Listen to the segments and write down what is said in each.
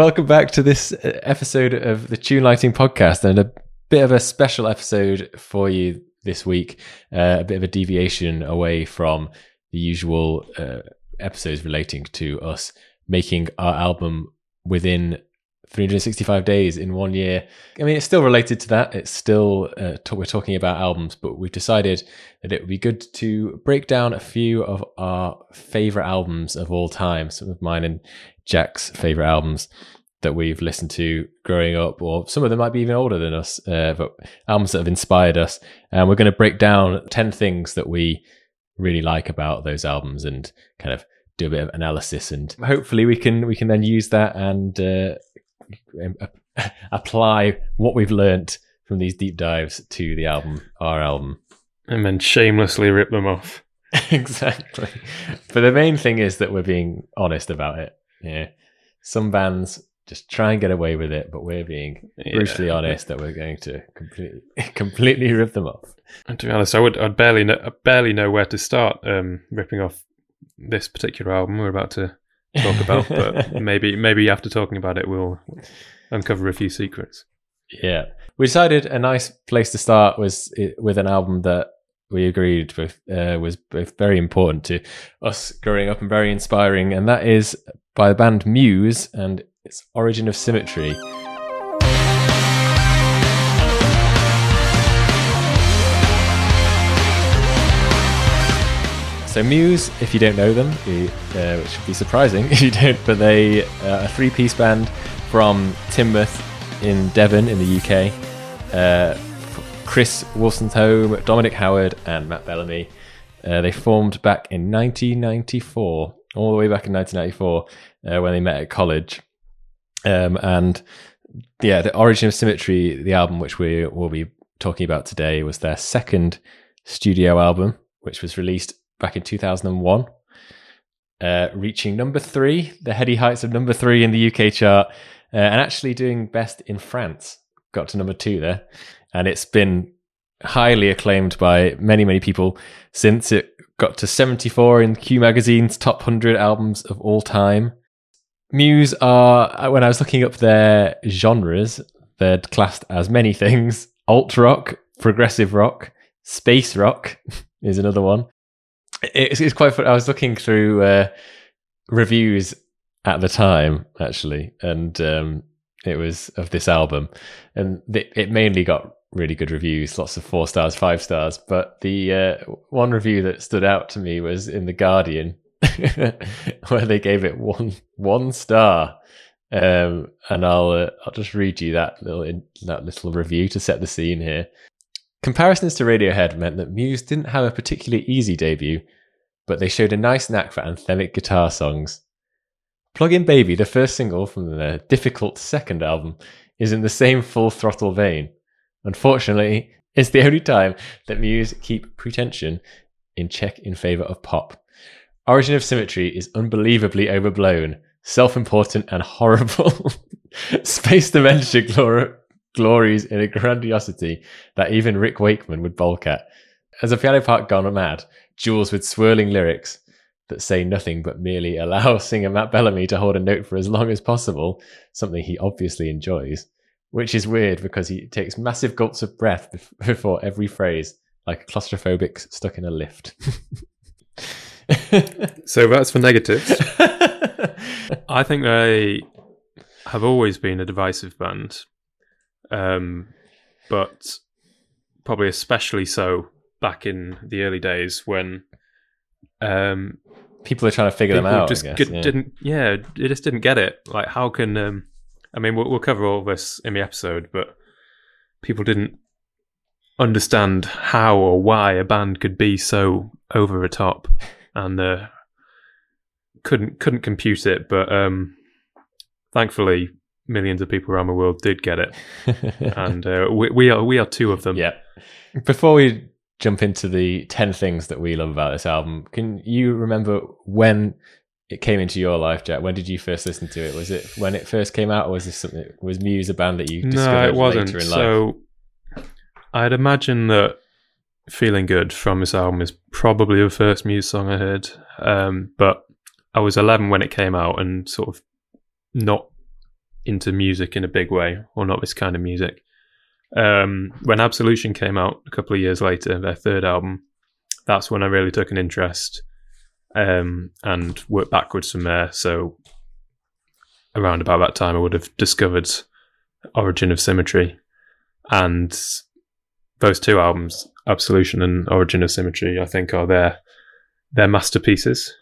Welcome back to this uh, episode of the Tune Lighting Podcast and a bit of a special episode for you this week. Uh, a bit of a deviation away from the usual uh, episodes relating to us making our album within 365 days in one year. I mean, it's still related to that. It's still, uh, t- we're talking about albums, but we've decided that it would be good to break down a few of our favorite albums of all time, some of mine and Jack's favorite albums that we've listened to growing up, or some of them might be even older than us, uh, but albums that have inspired us. And we're going to break down 10 things that we really like about those albums and kind of do a bit of analysis and hopefully we can we can then use that and uh, apply what we've learnt from these deep dives to the album our album. And then shamelessly rip them off. Exactly. But the main thing is that we're being honest about it yeah some bands just try and get away with it, but we're being yeah. brutally honest that we're going to completely completely rip them off. And to be honest, I would I'd barely know, I barely know where to start um, ripping off this particular album we're about to talk about, but maybe maybe after talking about it, we'll uncover a few secrets. Yeah, we decided a nice place to start was with an album that we agreed with uh, was both very important to us growing up and very inspiring, and that is by the band Muse and its Origin of Symmetry. So Muse, if you don't know them, uh, which would be surprising if you don't, but they are a three-piece band from Teignmouth in Devon in the UK. Uh, Chris Wolstenholme, Dominic Howard, and Matt Bellamy. Uh, they formed back in 1994, all the way back in 1994, uh, when they met at college. Um, and yeah, the Origin of Symmetry, the album which we will be talking about today, was their second studio album, which was released back in 2001, uh, reaching number three, the heady heights of number three in the UK chart, uh, and actually doing best in France. Got to number two there, and it's been highly acclaimed by many, many people since it got to 74 in Q Magazine's top 100 albums of all time. Muse are, uh, when I was looking up their genres, they're classed as many things alt rock, progressive rock, space rock is another one. It's, it's quite. I was looking through uh, reviews at the time, actually, and um, it was of this album, and it, it mainly got really good reviews, lots of four stars, five stars. But the uh, one review that stood out to me was in the Guardian, where they gave it one one star. Um, and I'll uh, I'll just read you that little in, that little review to set the scene here. Comparisons to Radiohead meant that Muse didn't have a particularly easy debut, but they showed a nice knack for anthemic guitar songs. Plug In Baby, the first single from their difficult second album, is in the same full throttle vein. Unfortunately, it's the only time that Muse keep pretension in check in favour of pop. Origin of Symmetry is unbelievably overblown, self important, and horrible. Space dementia glor- glories in a grandiosity that even Rick Wakeman would balk at. As a piano part gone mad, jewels with swirling lyrics that say nothing but merely allow singer Matt Bellamy to hold a note for as long as possible, something he obviously enjoys which is weird because he takes massive gulps of breath before every phrase, like a claustrophobic stuck in a lift. so that's for negatives. I think they have always been a divisive band, um, but probably especially so back in the early days when um, people are trying to figure them out. Just guess, yeah. didn't, yeah, they just didn't get it. Like, how can um, I mean, we'll, we'll cover all this in the episode, but people didn't understand how or why a band could be so over the top, and uh, couldn't couldn't compute it. But um, thankfully, millions of people around the world did get it, and uh, we, we are we are two of them. Yeah. Before we jump into the ten things that we love about this album, can you remember when it came into your life, Jack? When did you first listen to it? Was it when it first came out, or was this something? Was Muse a band that you discovered no, it wasn't. later in life? So I'd imagine that "Feeling Good" from this album is probably the first Muse song I heard. Um, but I was 11 when it came out, and sort of not into music in a big way, or not this kind of music. Um, when Absolution came out a couple of years later, their third album, that's when I really took an interest um, and work backwards from there. So around about that time, I would have discovered Origin of Symmetry, and those two albums, Absolution and Origin of Symmetry, I think are their their masterpieces.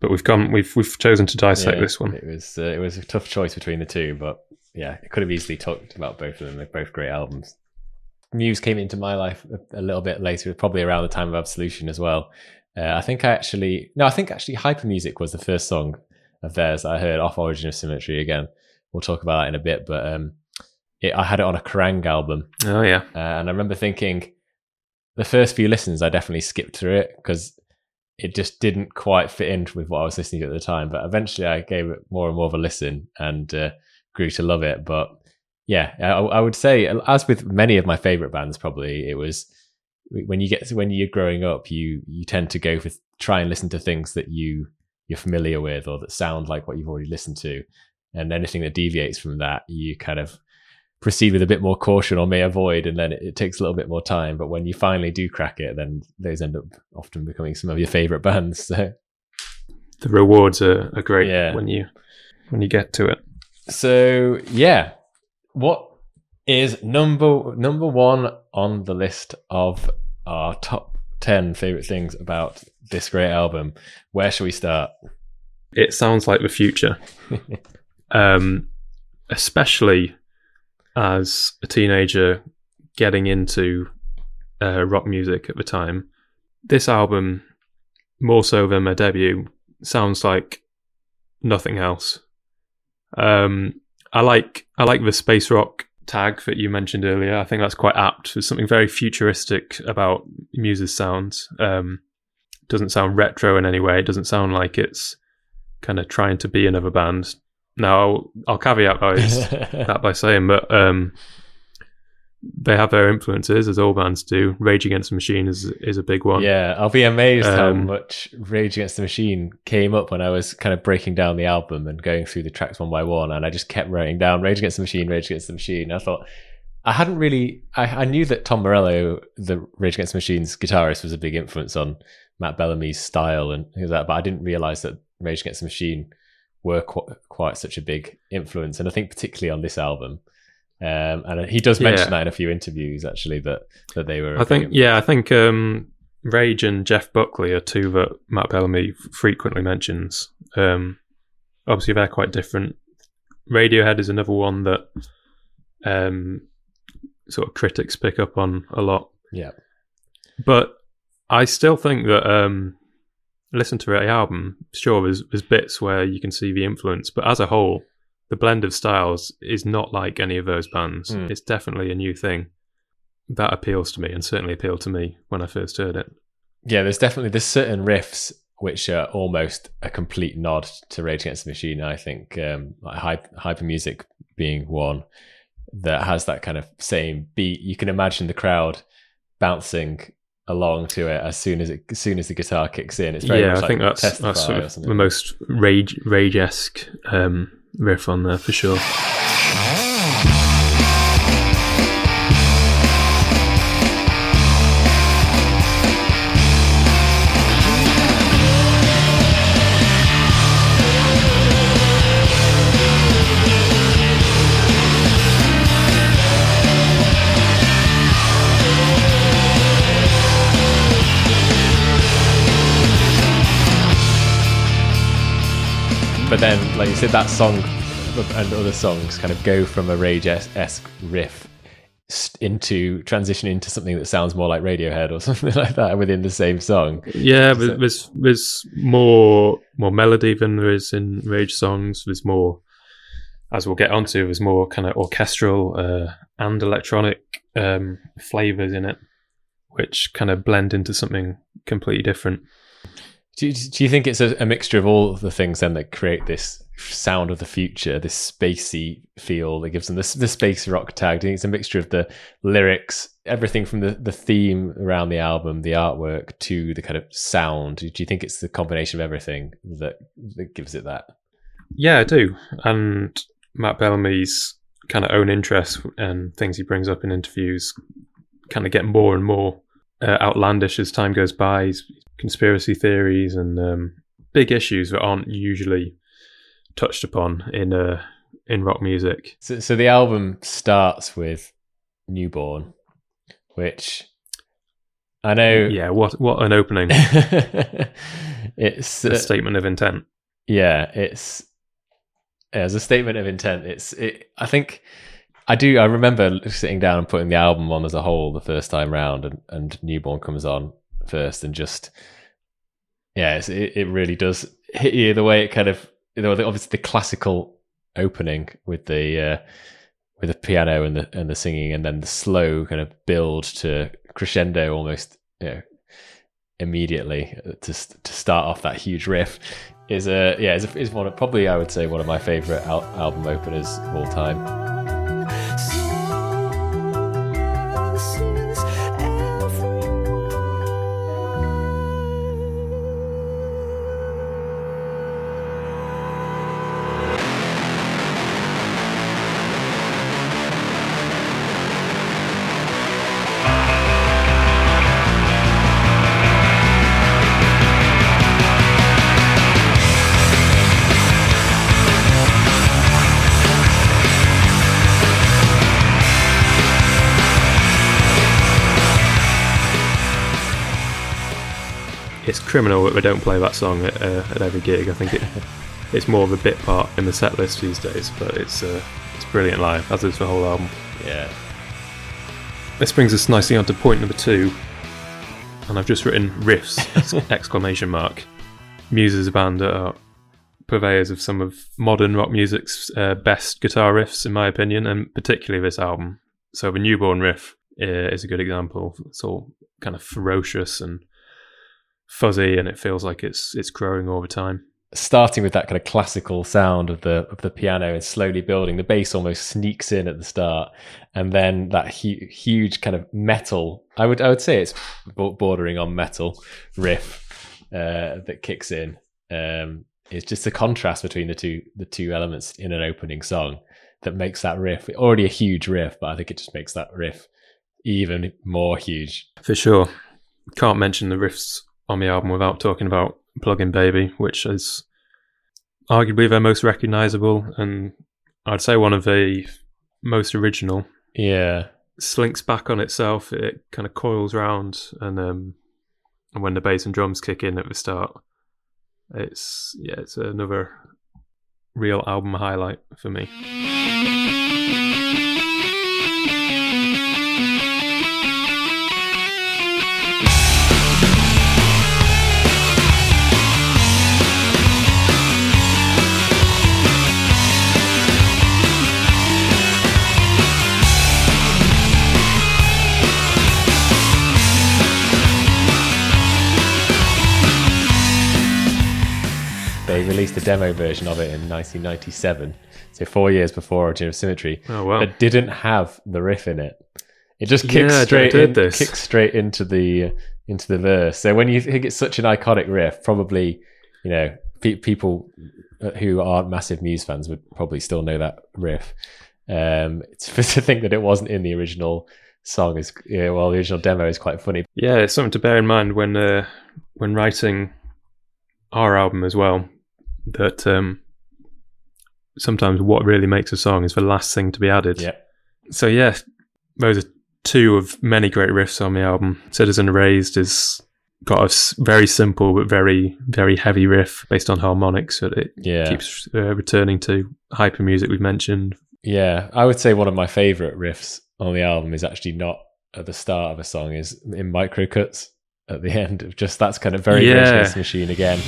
But we've gone, we've we've chosen to dissect Yeah, this one. It was uh, it was a tough choice between the two, but yeah, it could have easily talked about both of them. They're both great albums. Muse came into my life a, a little bit later, probably around the time of Absolution as well. Uh, I think I actually no, I think actually Hyper Music was the first song of theirs I heard off Origin of Symmetry. Again, we'll talk about that in a bit, but um, it, I had it on a Kerrang album, Oh yeah, uh, and I remember thinking the first few listens I definitely skipped through it because it just didn't quite fit in with what I was listening to at the time. But eventually I gave it more and more of a listen and uh, grew to love it. But yeah, I, I would say, as with many of my favorite bands, probably it was when you get to, when you're growing up, you you tend to go for try and listen to things that you you're familiar with or that sound like what you've already listened to, and anything that deviates from that, you kind of proceed with a bit more caution or may avoid and then it, it, takes a little bit more time but when you finally do crack it then those end up often becoming some of your favorite bands so the rewards are, are great Yeah. when you when you get to it. so yeah what is number number one on the list of our top 10 favorite things about this great album where shall we start It sounds like the future, um, especially as a teenager getting into uh, rock music at the time. This album, more so than my debut, sounds like nothing else. Um, I like I like the space rock tag that you mentioned earlier. I think that's quite apt. There's something very futuristic about Muse's sounds. Um, doesn't sound retro in any way. It doesn't sound like it's kind of trying to be another band. Now, I'll, I'll caveat that by saying, but um, they have their influences, as all bands do. Rage Against the Machine is is a big one. Yeah, I'll be amazed how Um, much Rage Against the Machine came up when I was kind of breaking down the album and going through the tracks one by one, and I just kept writing down Rage Against the Machine, Rage Against the Machine. I thought I hadn't really, I, I knew that Tom Morello, the Rage Against the Machine's guitarist, was a big influence on Matt Bellamy's style and things like that, but I didn't realize that Rage Against the Machine were quite, quite such a big influence, and I think particularly on this album. Um, and he does mention Yeah. that in a few interviews, actually, that that they were. I think, yeah, I think um, Rage and Jeff Buckley are two that Matt Bellamy frequently mentions. Um, obviously, they're quite different. Radiohead is another one that um, sort of critics pick up on a lot. yeah. But I still think that um, listen to the album. Sure, there's there's bits where you can see the influence, but as a whole, the blend of styles is not like any of those bands. Mm. It's definitely a new thing that appeals to me, and certainly appealed to me when I first heard it. yeah, there's definitely there's certain riffs which are almost a complete nod to Rage Against the Machine. I think um, like hyper, music being one that has that kind of same beat. You can imagine the crowd bouncing along to it as soon as it as soon as the guitar kicks in. It's very yeah, I like think that's that's sort of the most rage rage esque um, riff on there for sure. Like you said, that song and other songs kind of go from a Rage esque riff into transition into something that sounds more like Radiohead or something like that within the same song. Yeah, So- there's there's more more melody than there is in Rage songs. There's more, as we'll get onto, there's more kind of orchestral uh, and electronic um, flavors in it, which kind of blend into something completely different. Do you, do you think it's a, a mixture of all the things then that create this sound of the future, this spacey feel that gives them this the space rock tag? You think it's a mixture of the lyrics, everything from the, the theme around the album, the artwork to the kind of sound? Do you think it's the combination of everything that that gives it that? Yeah, I do, and Matt Bellamy's kind of own interests and things he brings up in interviews kind of get more and more uh, outlandish as time goes by. Conspiracy theories and um, big issues that aren't usually touched upon in uh, in rock music. So, so the album starts with "Newborn," which I know. Yeah, what what an opening! it's a uh, statement of intent. Yeah, it's as a statement of intent. It's it. I think I do. I remember sitting down and putting the album on as a whole the first time round, and, and Newborn comes on first, and just yeah, it it really does hit you the way it kind of you know obviously the classical opening with the uh, with the piano and the and the singing, and then the slow kind of build to crescendo almost you know, immediately to to start off that huge riff is a yeah is, a, is one of, probably I would say one of my favorite al- album openers of all time. Criminal that they don't play that song at, uh, at every gig. I think it it's more of a bit part in the set list these days, but it's uh, it's brilliant live, as is the whole album. Yeah. This brings us nicely on to point number two, and I've just written riffs exclamation mark. Muse is a band that are purveyors of some of modern rock music's uh, best guitar riffs, in my opinion, and particularly this album. So the newborn riff uh, is a good example. It's all kind of ferocious and fuzzy and it feels like it's it's growing over time. Starting with that kind of classical sound of the of the piano and slowly building, the bass almost sneaks in at the start, and then that hu- huge kind of metal. I would I would say it's bordering on metal riff uh, that kicks in. Um, it's just the contrast between the two the two elements in an opening song that makes that riff already a huge riff, but I think it just makes that riff even more huge. For sure. Can't mention the riffs on the album without talking about Plug-in Baby, which is arguably their most recognizable and I'd say one of the most original. Yeah. Slinks back on itself, it kind of coils round and um and when the bass and drums kick in at the start, it's yeah, it's another real album highlight for me. Released a demo version of it in 1997, so four years before Origin of Symmetry. Oh wow! It didn't have the riff in it. It just kicks Yeah, straight in, kicks straight into the into the verse. So when you think it's such an iconic riff, probably you know pe- people who aren't massive Muse fans would probably still know that riff. Um, it's to think that it wasn't in the original song is yeah, well, the original demo is quite funny. Yeah, it's something to bear in mind when uh, when writing our album as well. That um, sometimes what really makes a song is the last thing to be added. Yeah. So yeah, those are two of many great riffs on the album. Citizen Erased is got a very simple but very very heavy riff based on harmonics that it Yeah. keeps uh, returning to. Hyper music we've mentioned. Yeah, I would say one of my favorite riffs on the album is actually not at the start of a song, is in micro cuts at the end of just that's kind of very Yeah. Rage Against the Machine again.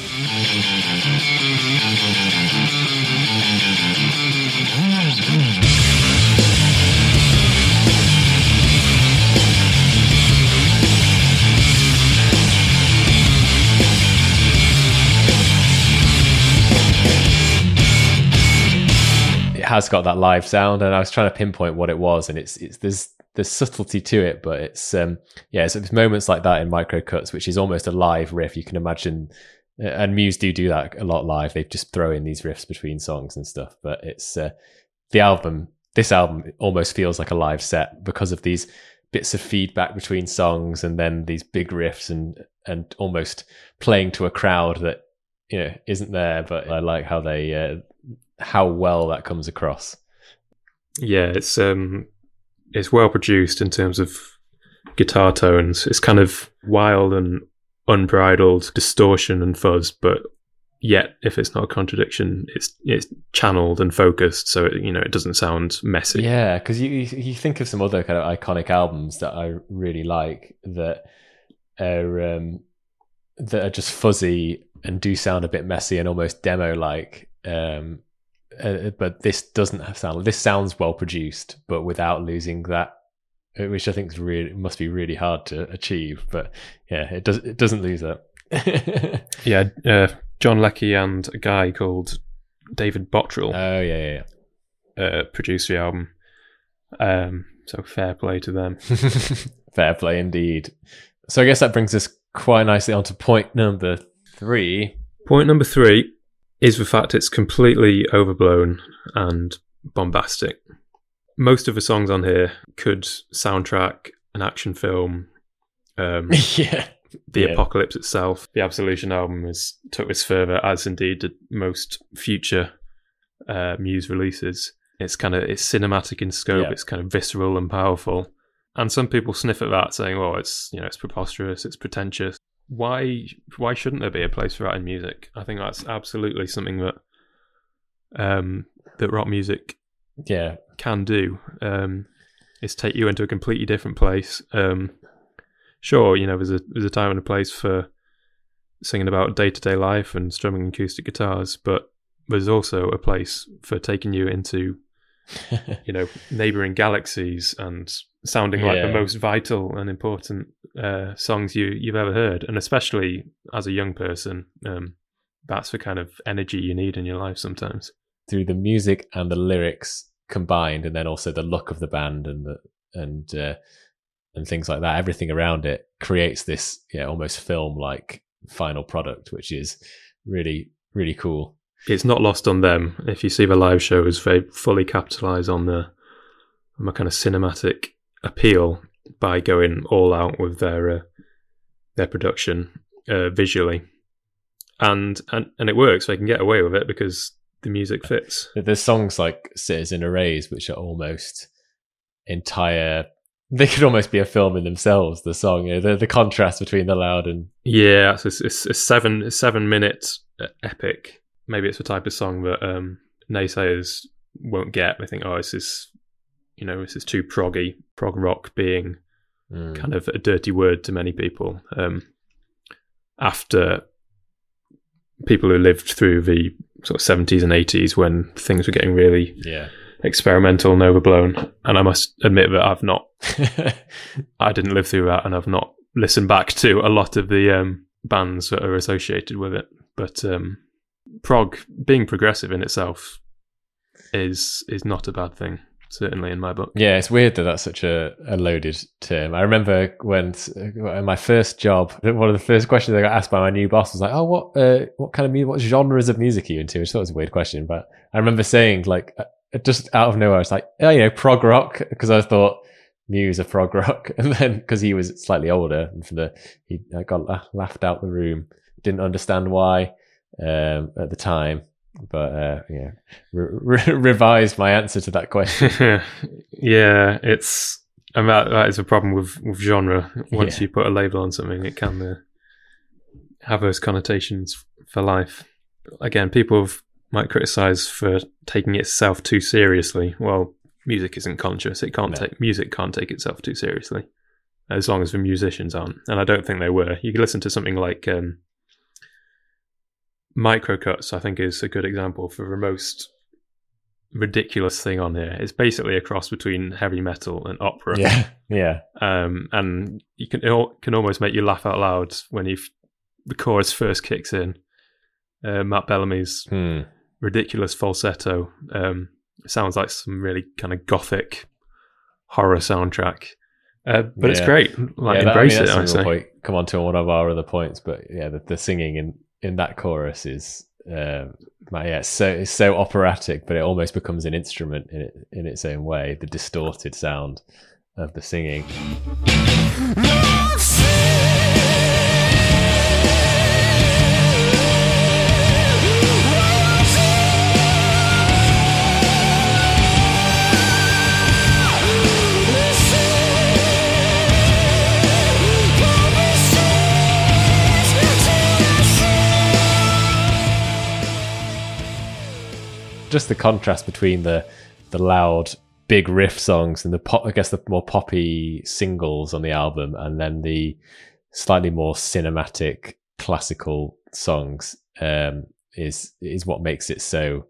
It has got that live sound, and I was trying to pinpoint what it was, and it's it's there's there's subtlety to it, but it's um yeah, so it's moments like that in micro cuts, which is almost a live riff. You can imagine, and Muse do do that a lot live. They just throw in these riffs between songs and stuff, but it's uh, the album, this album almost feels like a live set because of these bits of feedback between songs and then these big riffs and and almost playing to a crowd that you know isn't there. But I like how they uh, how well that comes across. Yeah, it's um, it's well produced in terms of guitar tones. It's kind of wild and unbridled distortion and fuzz, but yet if it's not a contradiction, it's it's channeled and focused, so it, you know it doesn't sound messy. Yeah, because you you think of some other kind of iconic albums that I really like that are um, that are just fuzzy and do sound a bit messy and almost demo like. Um, uh, but this doesn't have sound. This sounds well produced, but without losing that, which I think is really must be really hard to achieve. But yeah, it does. It doesn't lose that. yeah, uh, John Leckie and a guy called David Bottrill. Oh yeah, yeah, yeah. Uh, produced the album. Um, so fair play to them. fair play indeed. So I guess that brings us quite nicely onto point number three. Point number three is the fact it's completely overblown and bombastic. Most of the songs on here could soundtrack an action film. Um, yeah. The yeah. Apocalypse itself, the Absolution album, is took this further, as indeed did most future uh, Muse releases. It's kind of it's cinematic in scope. Yeah. It's kind of visceral and powerful. And some people sniff at that, saying, "Well, it's you know, it's preposterous, it's pretentious." why why shouldn't there be a place for that in music? I think that's absolutely something that um, that rock music yeah can do. Um, is take you into a completely different place. Um, sure, you know, there's a there's a time and a place for singing about day to day life and strumming acoustic guitars, but there's also a place for taking you into you know neighboring galaxies and sounding yeah. like the most vital and important uh, songs you you've ever heard, and especially as a young person, um, that's the kind of energy you need in your life sometimes. Through the music and the lyrics combined, and then also the look of the band and the and uh, and things like that, everything around it creates this yeah almost film like final product, which is really really cool. It's not lost on them. If you see the live shows, they fully capitalize on the on the kind of cinematic appeal by going all out with their uh, their production uh, visually, and and and it works. They can get away with it because the music fits. There's songs like "Citizen Erased" which are almost entire. They could almost be a film in themselves. The song, you know, the the contrast between the loud and yeah, it's, it's a seven a seven minute uh, epic. Maybe it's the type of song that um, naysayers won't get. They think, oh, this is you know, this is too proggy, prog rock being mm. kind of a dirty word to many people. Um, after people who lived through the sort of 70s and 80s when things were getting really yeah. experimental and overblown. And I must admit that I've not, I didn't live through that and I've not listened back to a lot of the um, bands that are associated with it. But um, prog, being progressive in itself, is is not a bad thing certainly in my book. Yeah, it's weird that that's such a, a loaded term. I remember when in my first job, one of the first questions I got asked by my new boss was like, "Oh, what uh, what kind of music, what genres of music are you into?" Which I thought was a weird question, but I remember saying like uh, just out of nowhere, I was like, "Oh, you know, prog rock," because I thought Muse of prog rock, and then because he was slightly older, and for the he I got laughed out the room, didn't understand why um, at the time but uh, yeah, re- re- revise my answer to that question. yeah, it's and that that is a problem with with genre. Once yeah. you put a label on something, it can uh, have those connotations for life. Again, people might criticize for taking itself too seriously. Well, music isn't conscious; it can't no. take music can't take itself too seriously, as long as the musicians aren't. And I don't think they were. You can listen to something like um, microcuts i think is a good example for the most ridiculous thing on here it's basically a cross between heavy metal and opera yeah yeah um, and you can it can almost make you laugh out loud when you the chorus first kicks in uh, matt bellamy's hmm. ridiculous falsetto um, sounds like some really kind of gothic horror soundtrack uh, but yeah. it's great. Like yeah, embrace that, I mean, it. I say. Point, come on to one of our other points, but yeah, the, the singing in in that chorus is uh, yeah, it's so it's so operatic, but it almost becomes an instrument in it, in its own way. The distorted sound of the singing. Just the contrast between the the loud big riff songs and the pop I guess the more poppy singles on the album and then the slightly more cinematic classical songs um, is is what makes it so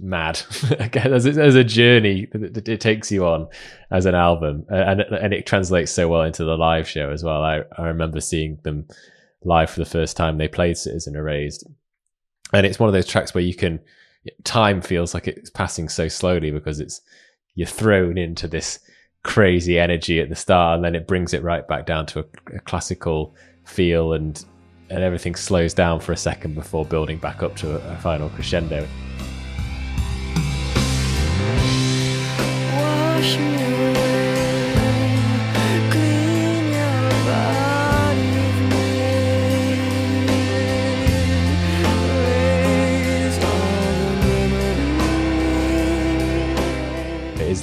mad again as, as a journey that it takes you on as an album. And and it translates so well into the live show as well. I, I remember seeing them live for the first time. They played Citizen Erased. And it's one of those tracks where you can time feels like it's passing so slowly because it's you're thrown into this crazy energy at the start and then it brings it right back down to a, a classical feel and and everything slows down for a second before building back up to a, a final crescendo. is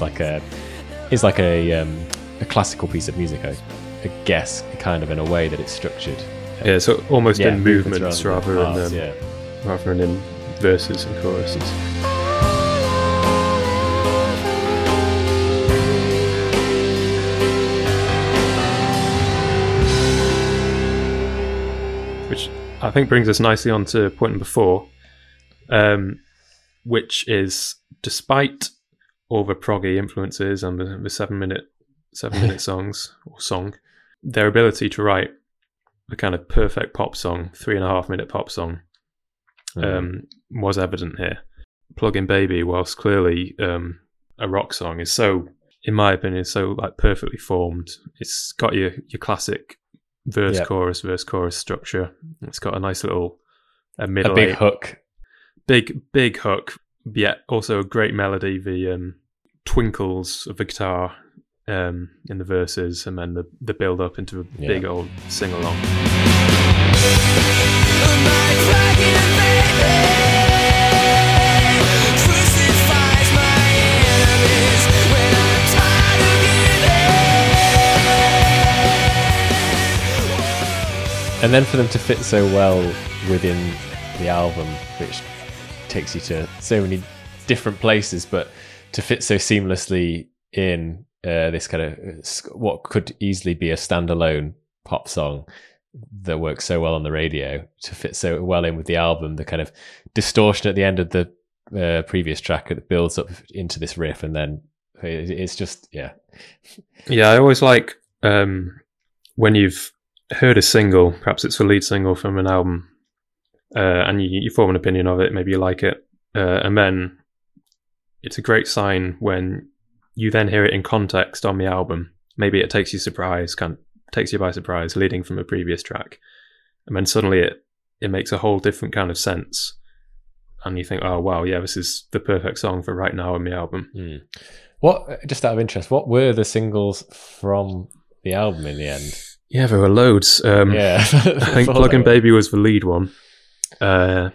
like a is like a um, a classical piece of music. I, I, guess kind of in a way that it's structured. Yeah, so almost yeah, in movements, rather, rather parts, than um, yeah. rather than in verses and choruses. Which I think brings us nicely on to point number four, um, which is despite all the proggy influences and the, the seven minute seven minute songs or song, their ability to write the kind of perfect pop song, three and a half minute pop song, mm. um, was evident here. Plug-in Baby, whilst clearly um, a rock song, is so, in my opinion, so like perfectly formed. It's got your your classic verse yep. chorus verse chorus structure. It's got a nice little a middle a big eight, hook, big big hook, yet also a great melody. The um, twinkles of the guitar um, in the verses, and then the, the build up into a yeah. big old sing along. And then for them to fit so well within the album, which takes you to so many different places, but to fit so seamlessly in uh, this kind of what could easily be a standalone pop song that works so well on the radio to fit so well in with the album the kind of distortion at the end of the uh, previous track that builds up into this riff and then it's just yeah. Yeah i always like um, when you've heard a single perhaps it's the lead single from an album uh, and you, you, form an opinion of it maybe you like it uh, and then it's a great sign when you then hear it in context on the album. Maybe it takes you surprise, kind of takes you by surprise, leading from a previous track, and then suddenly it it makes a whole different kind of sense, and you think, oh wow, yeah, this is the perfect song for right now on the album. Mm. What, just out of interest, what were the singles from the album in the end? Yeah, there were loads. Um, yeah, I think Plug-in Baby" was the lead one. Uh,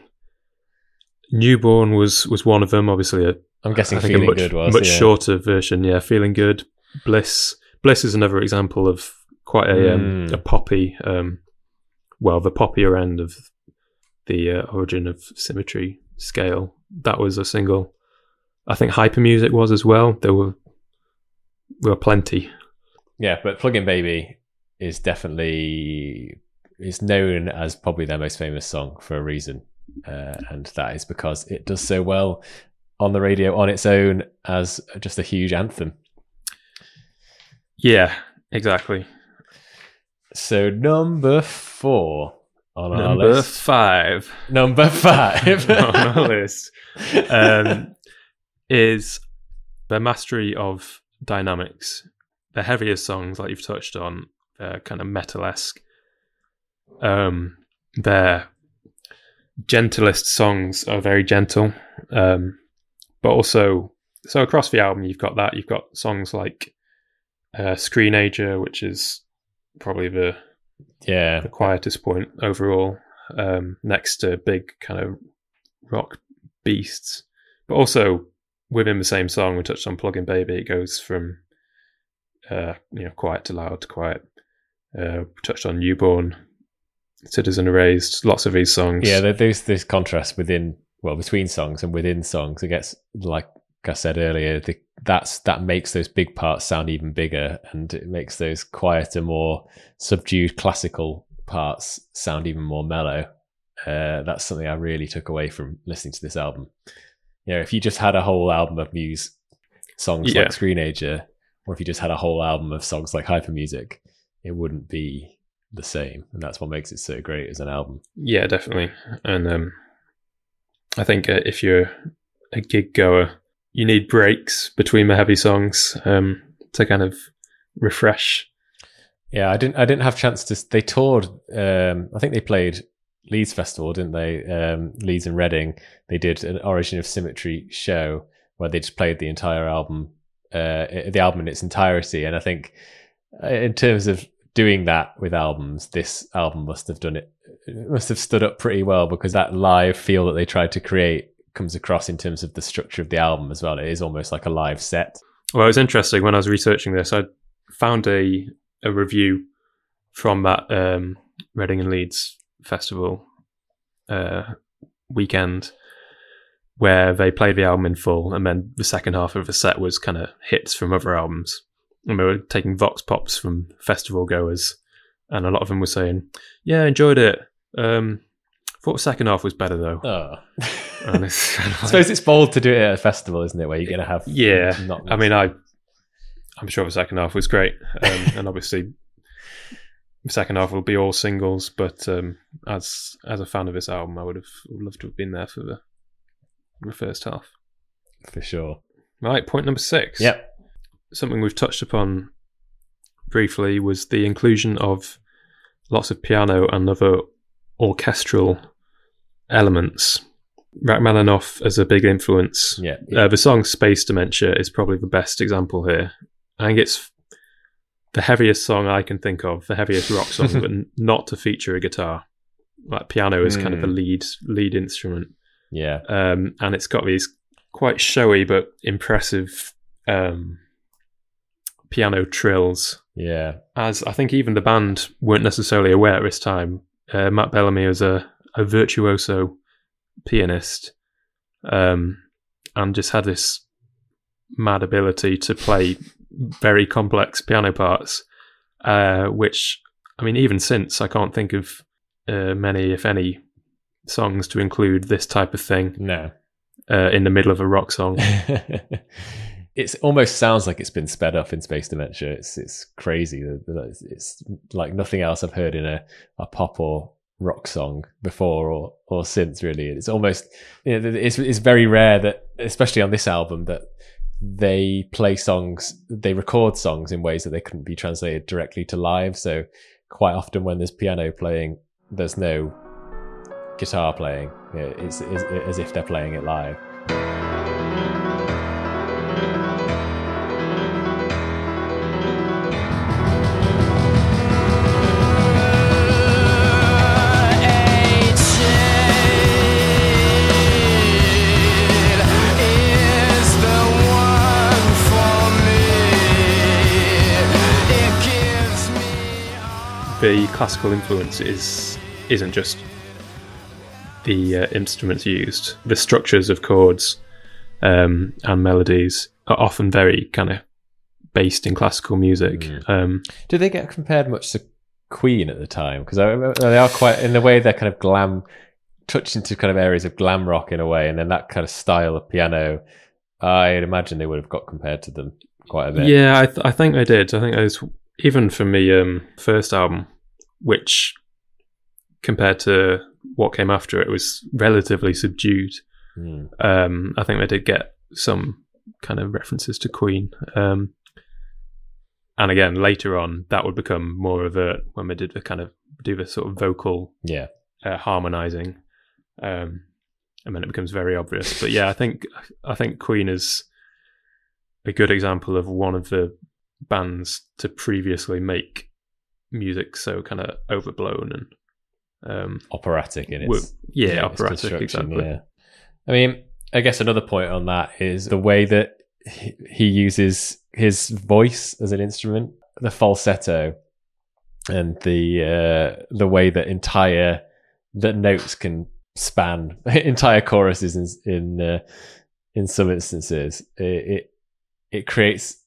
Newborn was was one of them. Obviously, a I'm guessing feeling much, good was much yeah. shorter version. Yeah, feeling good. Bliss. Bliss is another example of quite a mm. um, hmm. a poppy. Um, well, the poppier end of the uh, origin of symmetry scale. That was a single. I think hyper music was as well. There were there were plenty. Yeah, but Plug-in Baby is definitely is known as probably their most famous song for a reason. Uh, and that is because it does so well on the radio on its own as just a huge anthem. Yeah, exactly. So number four on number our list. Number five. Number five on our list um, is the mastery of dynamics. The heavier songs, like you've touched on, they're kind of metal esque. Um, they're gentlest songs are very gentle, um, but also so across the album you've got that you've got songs like uh, Screenager, which is probably the Yeah, the quietest point overall, um, next to big kind of rock beasts. But also within the same song, we touched on "Plug-in Baby." It goes from uh, you know quiet to loud to quiet. Uh, we touched on "Newborn," "Citizen Erased." Lots of these songs. yeah. There's this contrast within, well, between songs and within songs. It gets like I said earlier, the, that's that makes those big parts sound even bigger, and it makes those quieter, more subdued classical parts sound even more mellow. Uh, that's something I really took away from listening to this album. You know, if you just had a whole album of Muse songs Yeah. like Screenager, or if you just had a whole album of songs like Hyper Music, it wouldn't be the same, and that's what makes it so great as an album. Yeah, definitely. And um, I think uh, if you're a gig goer, you need breaks between the heavy songs um, to kind of refresh. Yeah, I didn't. I didn't have chance to. They toured. Um, I think they played Leeds Festival, didn't they? Um, Leeds and Reading. They did an Origin of Symmetry show where they just played the entire album, uh, the album in its entirety. And I think, uh, in terms of doing that with albums, this album must have done it. It Must have stood up pretty well because that live feel that they tried to create comes across in terms of the structure of the album as well. It is almost like a live set. Well, it was interesting when I was researching this. I found a a review from that um, Reading and Leeds festival uh, weekend where they played the album in full, and then the second half of the set was kind of hits from other albums. And they were taking vox pops from festival goers, and a lot of them were saying, "Yeah, enjoyed it. Um, thought the second half was better though." Oh. It's of I suppose it's bold to do it at a festival, isn't it? Where you're going to have Yeah, Not I mean, I, I'm sure the second half was great, um, and obviously, the second half will be all singles. But um, as as a fan of this album, I would have loved to have been there for the, the first half. for sure. Right, point number six. Yep. something we've touched upon briefly was the inclusion of lots of piano and other orchestral elements. Rachmaninoff as a big influence Yeah. uh, the song Space Dementia is probably the best example here. I think it's the heaviest song I can think of, the heaviest rock song, but not to feature a guitar. Like piano is kind of the Mm. lead lead instrument, yeah. um, and it's got these quite showy but impressive um, piano trills. Yeah. As I think even the band weren't necessarily aware at this time. Uh, Matt Bellamy was a, a virtuoso pianist, um, and just had this mad ability to play very complex piano parts. Uh, which, I mean, even since I can't think of uh, many, if any, songs to include this type of thing No. uh, in the middle of a rock song. it almost sounds like it's been sped up in Space Dementia. It's it's crazy. It's, it's like nothing else I've heard in a, a pop or rock song before or or since. Really, it's almost you know, it's it's very rare that, especially on this album, that they play songs, they record songs in ways that they couldn't be translated directly to live. So quite often when there's piano playing, there's no guitar playing. Yeah, It's, it's as if they're playing it live. The classical influence is isn't just the uh, instruments used. The structures of chords um, and melodies are often very kind of based in classical music. Mm. Um, Did they get compared much to Queen at the time? Because they are quite, in a way, they're kind of glam, touched into kind of areas of glam rock in a way, and then that kind of style of piano. I'd imagine they would have got compared to them quite a bit. yeah, I, th- I think they did. I think those even for me, um, first album, which compared to what came after it was relatively subdued. Mm. um, I think they did get some kind of references to Queen. Um, and again, later on, that would become more overt when they did the kind of do the sort of vocal Yeah. uh, harmonizing. um, and then it becomes very obvious. But yeah, I think I think Queen is a good example of one of the bands to previously make music so kind of overblown and um, operatic in its yeah, its operatic construction, exactly. Yeah. I mean, I guess another point on that is the way that he, he uses his voice as an instrument, the falsetto, and the uh, the way that entire that notes can span entire choruses in in uh, in some instances. It, it it creates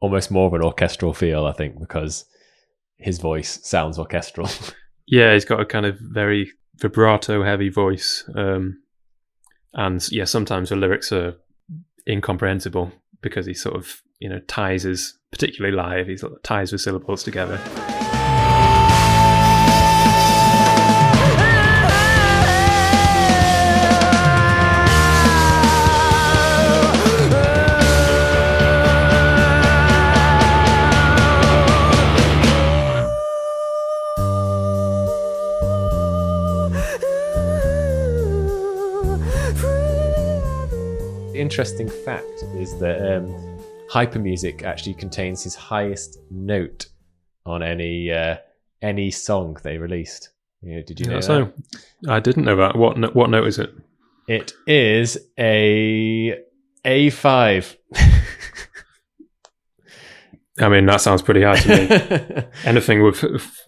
almost more of an orchestral feel, I think, because his voice sounds orchestral. Yeah, he's got a kind of very vibrato heavy voice. Um, and yeah, sometimes the lyrics are incomprehensible because he sort of, you know, ties his, particularly live, he sort of ties the syllables together. Interesting fact is that um, Hypermusic actually contains his highest note on any uh, any song they released. You know, did you know Yeah, that? so I didn't know that. What what note is it? It is a A five. I mean, that sounds pretty high to me. Anything with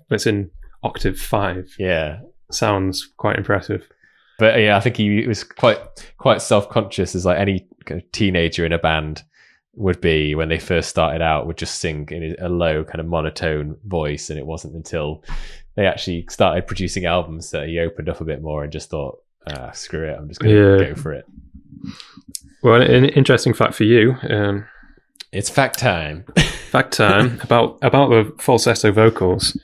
that's in octave five yeah, sounds quite impressive. But yeah, I think he was quite quite self conscious as like any kind of teenager in a band would be when they first started out. Would just sing in a low kind of monotone voice, and it wasn't until they actually started producing albums that he opened up a bit more and just thought, ah, screw it, I'm just going to Yeah. go for it. Well, an interesting fact for you. Um, It's fact time. fact time about about the falsetto vocals.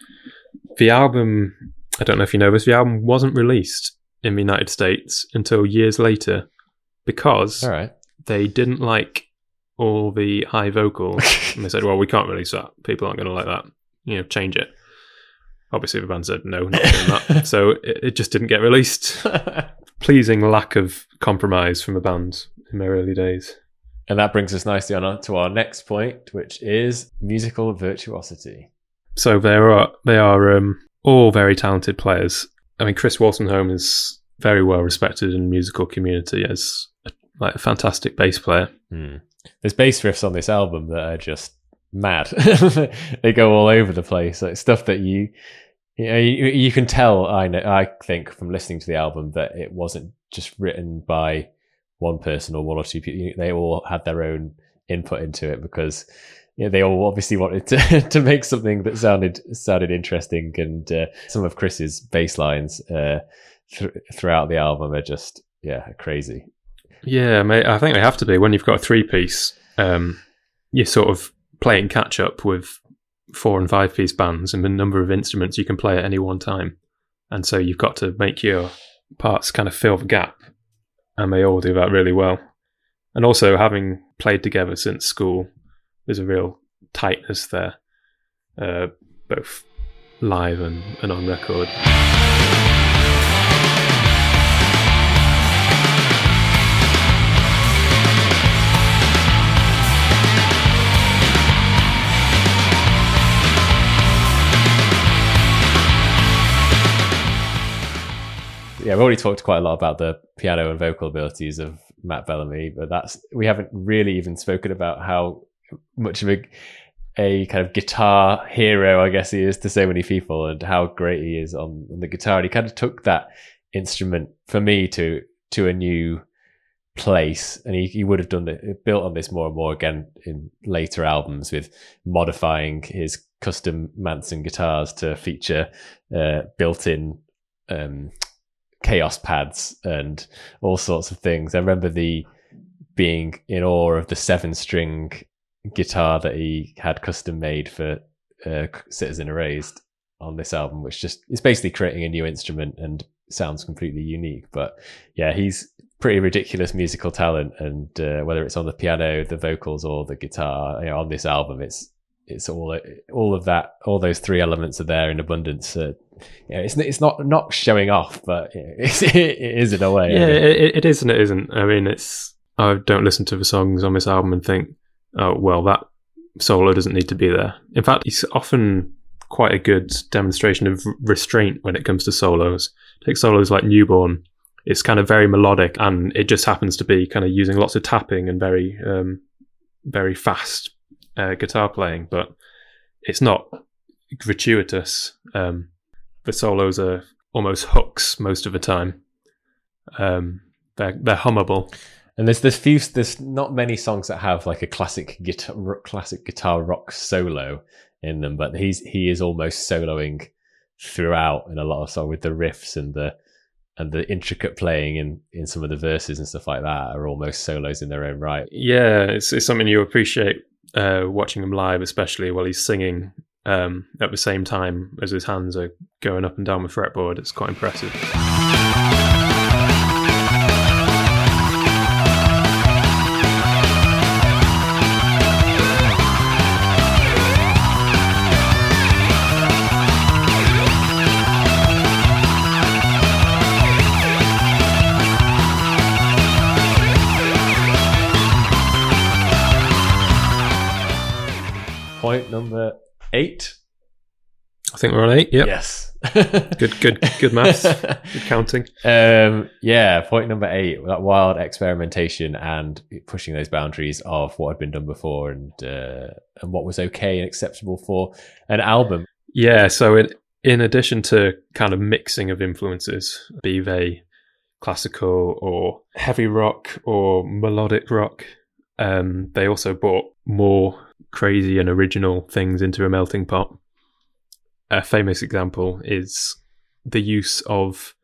The album, I don't know if you know this, the album wasn't released in the United States until years later because right. they didn't like all the high vocals. and they said, well, we can't release that. People aren't going to like that. You know, change it. Obviously, the band said, no, not doing that. so it, it just didn't get released. Pleasing lack of compromise from the band in their early days. and that brings us nicely on to our next point, which is musical virtuosity. So they are they are um, all very talented players. I mean, Chris Wolstenholme is very well respected in the musical community as a, like a fantastic bass player. Hmm. There's bass riffs on this album that are just mad. they go all over the place. Like stuff that you, you know, you, you can tell. I know. I think from listening to the album that it wasn't just written by one person or one or two people. They all had their own input into it because you know, they all obviously wanted to to make something that sounded sounded interesting. And uh, some of Chris's bass lines uh, th- throughout the album are just yeah crazy. Yeah, mate, I think they have to be when you've got a three piece. Um, you're sort of playing catch up with four and five piece bands and the number of instruments you can play at any one time, and so you've got to make your parts kind of fill the gap, and they all do that really well. And also, having played together since school, there's a real tightness there, uh, both live and, and on record. yeah, we've already talked quite a lot about the piano and vocal abilities of Matt Bellamy, but that's we haven't really even spoken about how much of a a kind of guitar hero, I guess he is to so many people, and how great he is on, on the guitar. And he kind of took that instrument for me to to a new place, and he, he would have done it built on this more and more again in later albums with modifying his custom Manson guitars to feature uh, built-in um, Kaoss pads and all sorts of things. I remember the being in awe of the seven string guitar that he had custom made for uh, Citizen Erased on this album, which just is basically creating a new instrument and sounds completely unique. But yeah, he's pretty ridiculous musical talent, and uh, whether it's on the piano, the vocals, or the guitar, you know, on this album, it's it's all all of that, all those three elements are there in abundance. Uh, yeah, it's it's not not showing off, but it's, it is in a way. Yeah, it, it is and it isn't. I mean, it's I don't listen to the songs on this album and think, oh well, that solo doesn't need to be there. In fact, it's often quite a good demonstration of restraint when it comes to solos. Take solos like Newborn. It's kind of very melodic, and it just happens to be kind of using lots of tapping and very, um, very fast uh, guitar playing, but it's not gratuitous. Um, the solos are almost hooks most of the time. Um, they're they're hummable. And there's there's few there's not many songs that have like a classic guitar classic guitar rock solo in them, but he's he is almost soloing throughout in a lot of songs with the riffs and the and the intricate playing in in some of the verses and stuff like that are almost solos in their own right. Yeah, it's it's something you appreciate uh, watching him live, especially while he's singing um, at the same time as his hands are going up and down the fretboard. It's quite impressive. Point number eight. I think we're on eight. Yep. Yes. good, good, good maths. good counting. Um, yeah, point number eight: that wild experimentation and pushing those boundaries of what had been done before and uh, and what was okay and acceptable for an album. Yeah. So in in addition to kind of mixing of influences, be they classical or heavy rock or melodic rock, um, they also brought more crazy and original things into a melting pot. A famous example is the use of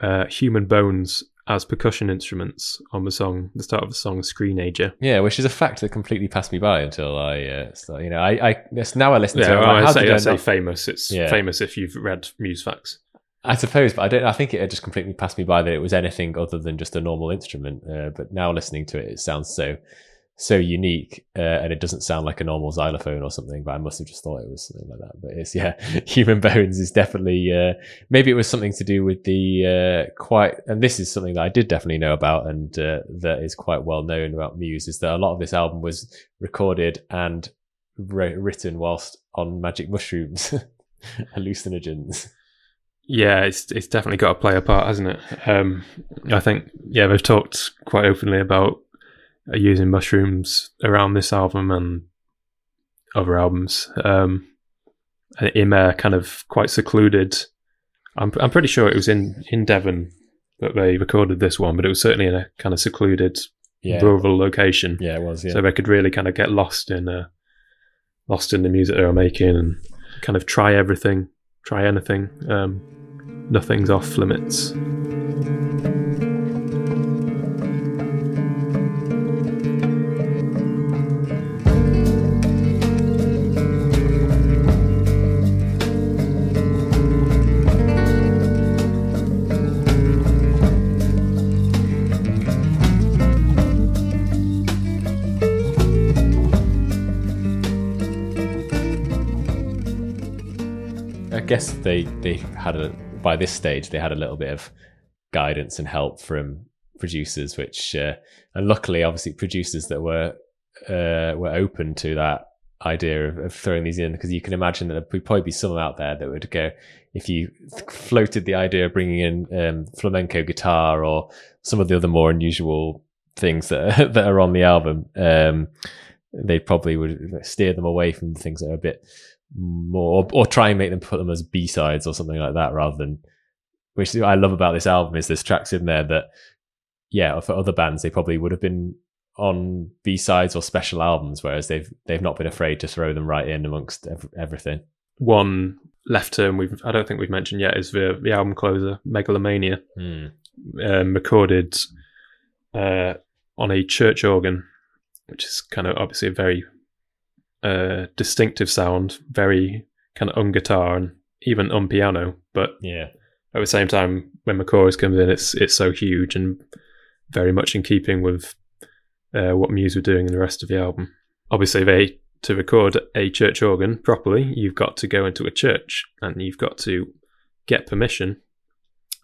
uh, human bones as percussion instruments on the song, the start of the song "Screenager." Yeah, which is a fact that completely passed me by until I, uh, so, you know, I, I now I listen Yeah, to it. well, I how say, I say not- famous. It's Yeah. famous if you've read Muse Facts. I suppose, but I don't. I think it just completely passed me by that it was anything other than just a normal instrument. Uh, but now listening to it, it sounds so so unique, uh, and it doesn't sound like a normal xylophone or something. But I must have just thought it was something like that. But it's yeah, human bones is definitely uh, maybe it was something to do with the uh, quite. And this is something that I did definitely know about, and uh, that is quite well known about Muse. Is that a lot of this album was recorded and wr- written whilst on magic mushrooms, hallucinogens. Yeah, it's it's definitely got to play a part, hasn't it? Um, I think yeah, they've talked quite openly about uh, using mushrooms around this album and other albums. Um, in there, kind of quite secluded. I'm I'm pretty sure it was in in Devon that they recorded this one, but it was certainly in a kind of secluded Yeah, rural location, yeah, it was. Yeah. so they could really kind of get lost in uh, lost in the music they were making and kind of try everything, try anything. Um, nothing's off limits. Guess they they had a by this stage they had a little bit of guidance and help from producers, which uh, and luckily, obviously, producers that were uh, were open to that idea of, of throwing these in because you can imagine that there would probably be some out there that would go if you floated the idea of bringing in um, flamenco guitar or some of the other more unusual things that are, that are on the album. Um, they probably would steer them away from things that are a bit more, or, or try and make them put them as B sides or something like that, rather than. Which I love about this album is there's tracks in there that, yeah, for other bands they probably would have been on B sides or special albums, whereas they've they've not been afraid to throw them right in amongst ev- everything. One left turn we've I don't think we've mentioned yet is the the album closer Megalomania, Hmm. um, recorded uh, on a church organ, which is kind of obviously a very uh, distinctive sound, very kind of on guitar and even on piano, but Yeah, at the same time, when the chorus comes in, it's it's so huge and very much in keeping with uh, what Muse were doing in the rest of the album. Obviously, they to record a church organ properly, you've got to go into a church and you've got to get permission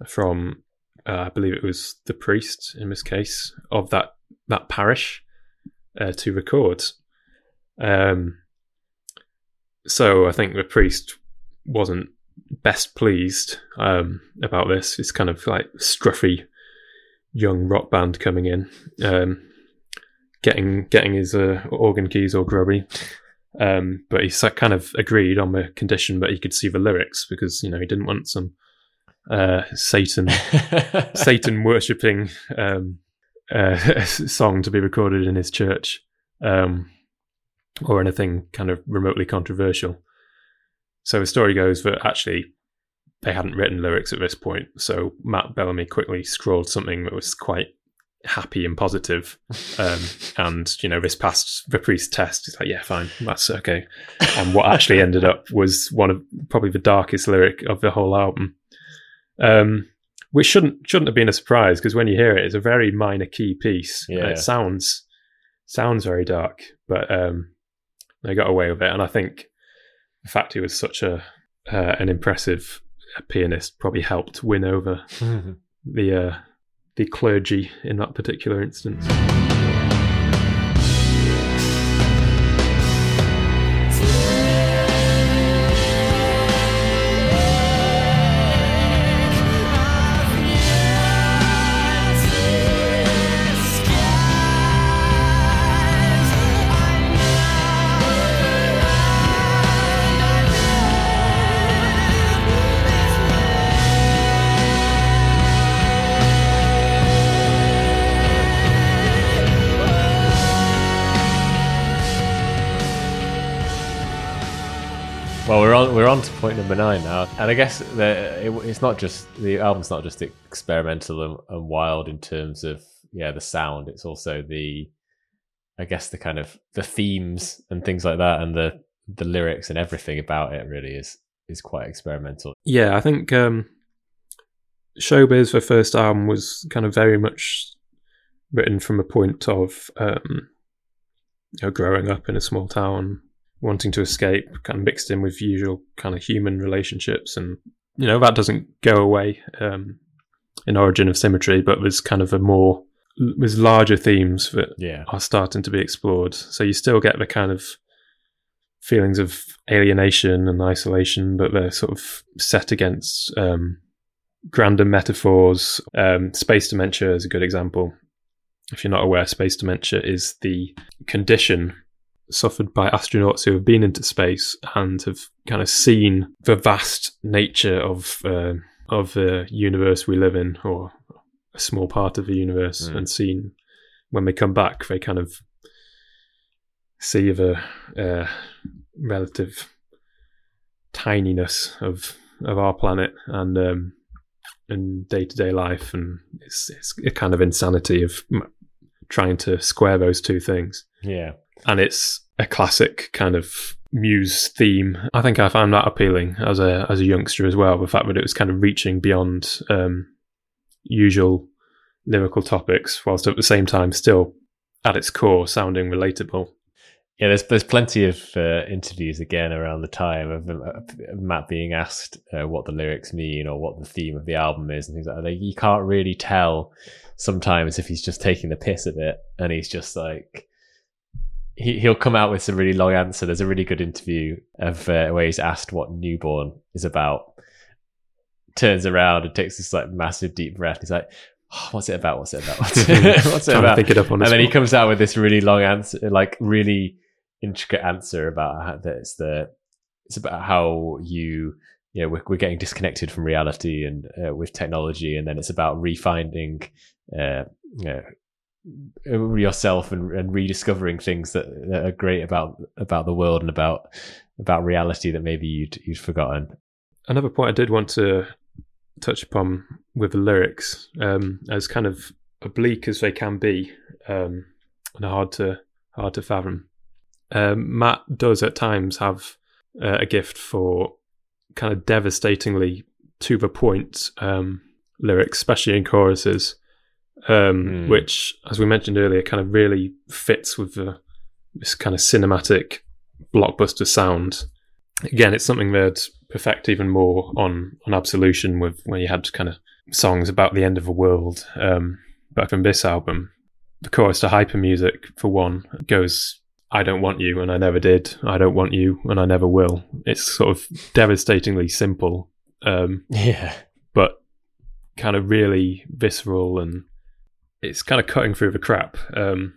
from, uh, I believe it was the priest in this case of that that parish uh, to record. Um, so I think the priest wasn't best pleased um, about this. It's kind of like scruffy young rock band coming in, um, getting getting his uh, organ keys all grubby. Um, but he kind of agreed on the condition that he could see the lyrics because you know he didn't want some uh, Satan Satan worshipping um, uh, song to be recorded in his church um, or anything kind of remotely controversial. So the story goes that actually they hadn't written lyrics at this point. So Matt Bellamy quickly scrawled something that was quite happy and positive. Um, and, you know, this passed the priest test. He's like, yeah, fine, that's okay. And what actually ended up was one of probably the darkest lyric of the whole album. Um, which shouldn't shouldn't have been a surprise because when you hear it, it's a very minor key piece. Yeah. it sounds sounds very dark, but um, they got away with it. And I think the fact he was such a uh, an impressive pianist probably helped win over the uh, the clergy in that particular instance. We're on to point number nine now, and I guess the, it, it's not just the album's not just experimental and, and wild in terms of yeah the sound. It's also the I guess the kind of the themes and things like that, and the the lyrics and everything about it really is is quite experimental. Yeah, I think um, Showbiz, the first album, was kind of very much written from a point of um, you know, growing up in a small town, wanting to escape, kind of mixed in with usual kind of human relationships, and you know that doesn't go away um, in Origin of Symmetry, but there's kind of a more there's larger themes that Yeah, are starting to be explored. So you still get the kind of feelings of alienation and isolation, but they're sort of set against um, grander metaphors. Um, space dementia is a good example. If you're not aware, space dementia is the condition suffered by astronauts who have been into space and have kind of seen the vast nature of uh, of the universe we live in, or a small part of the universe, Mm. and seen when they come back, they kind of see the uh, relative tininess of of our planet and um, and day to day life, and it's, it's a kind of insanity of trying to square those two things. yeah, And it's a classic kind of muse theme. I think I found that appealing as a as a youngster as well. The fact that it was kind of reaching beyond um, usual lyrical topics, whilst at the same time still at its core sounding relatable. yeah. There's there's plenty of uh, interviews again around the time of uh, Matt being asked uh, what the lyrics mean or what the theme of the album is and things like that. You can't really tell sometimes if he's just taking the piss a bit and he's just like he he'll come out with some really long answer. There's a really good interview of uh, where he's asked what newborn is about. Turns around and takes this like massive deep breath. He's like, oh, "What's it about? What's it about? What's it, what's it about?" pick it up on the and then he comes out with this really long answer, like really intricate answer about how that it's the it's about how you you know we're, we're getting disconnected from reality and uh, with technology, and then it's about refinding uh, you know yourself and, and rediscovering things that, that are great about about the world and about about reality that maybe you'd you'd forgotten. Another point I did want to touch upon with the lyrics, um, as kind of oblique as they can be, um, and hard to hard to fathom. Um, Matt does at times have uh, a gift for kind of devastatingly to the point um, lyrics, especially in choruses, um, Mm. which, as we mentioned earlier, kind of really fits with the, this kind of cinematic blockbuster sound. Again, it's something they'd perfect even more on on Absolution, with when you had kind of songs about the end of the world. Um, but from this album, the chorus to hyper music for one goes I don't want you and I never did. I don't want you and I never will. It's sort of devastatingly simple. Um, Yeah. but kind of really visceral and it's kind of cutting through the crap. Um,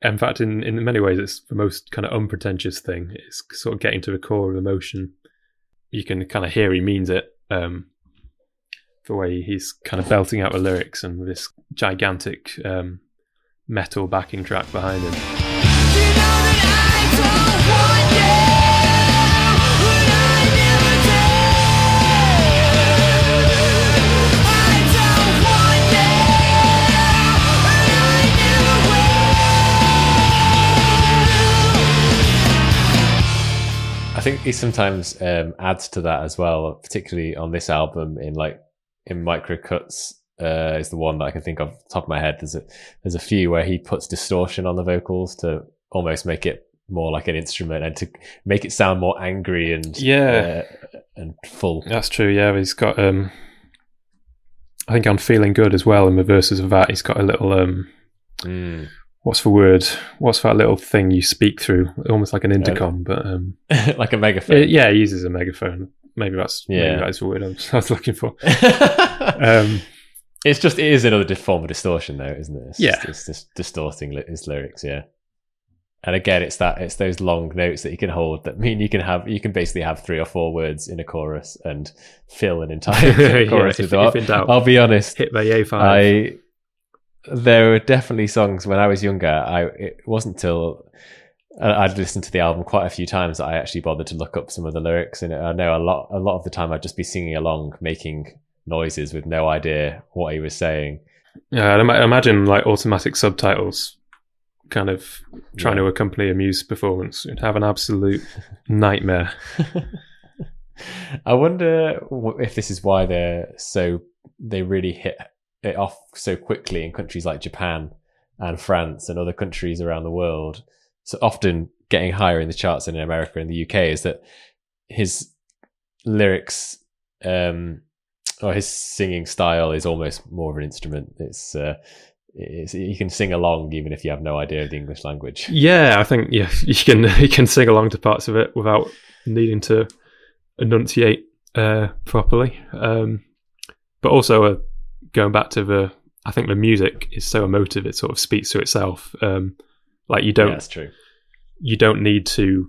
in fact, in, in many ways, it's the most kind of unpretentious thing. It's sort of getting to the core of emotion. You can kind of hear he means it. Um, the way he's kind of belting out the lyrics and this gigantic um, metal backing track behind him. Think he sometimes um, adds to that as well, particularly on this album in like in micro cuts. Uh, is the one that I can think of top of my head. There's a there's a few where he puts distortion on the vocals to almost make it more like an instrument and to make it sound more angry and Yeah. uh, and full. That's true. Yeah, he's got. Um, I think I'm feeling good as well in the verses of that. He's got a little. Um, Mm. What's the word? What's that little thing you speak through? Almost like an intercom, but um, like a uh, megaphone. yeah, he uses a megaphone. Maybe that's Yeah. maybe that's the word I was, looking for. Um, it's just it is another form of distortion, though, isn't it? It's Yeah. just, it's just distorting his lyrics. Yeah, and again, it's that it's those long notes that you can hold that mean you can have you can basically have three or four words in a chorus and fill an entire Yeah, chorus if- if in doubt. I'll be honest, hit by A five. I there were definitely songs when I was younger. I it wasn't till uh, I'd listened to the album quite a few times that I actually bothered to look up some of the lyrics. And I know a lot a lot of the time I'd just be singing along, making noises with no idea what he was saying. Yeah, I'd ima- imagine like automatic subtitles kind of trying Yeah. to accompany a Muse performance. You'd have an absolute nightmare. I wonder if this is why they're so they really hit it off so quickly in countries like Japan and France and other countries around the world. So often getting higher in the charts in America and the UK is that his lyrics um, or his singing style is almost more of an instrument. It's uh, it's, you can sing along even if you have no idea of the English language. Yeah, I think yeah, you can you can sing along to parts of it without needing to enunciate uh, properly. Um, but also, uh, going back to the, I think the music is so emotive; it sort of speaks to itself. Um, like you don't that's true. you don't need to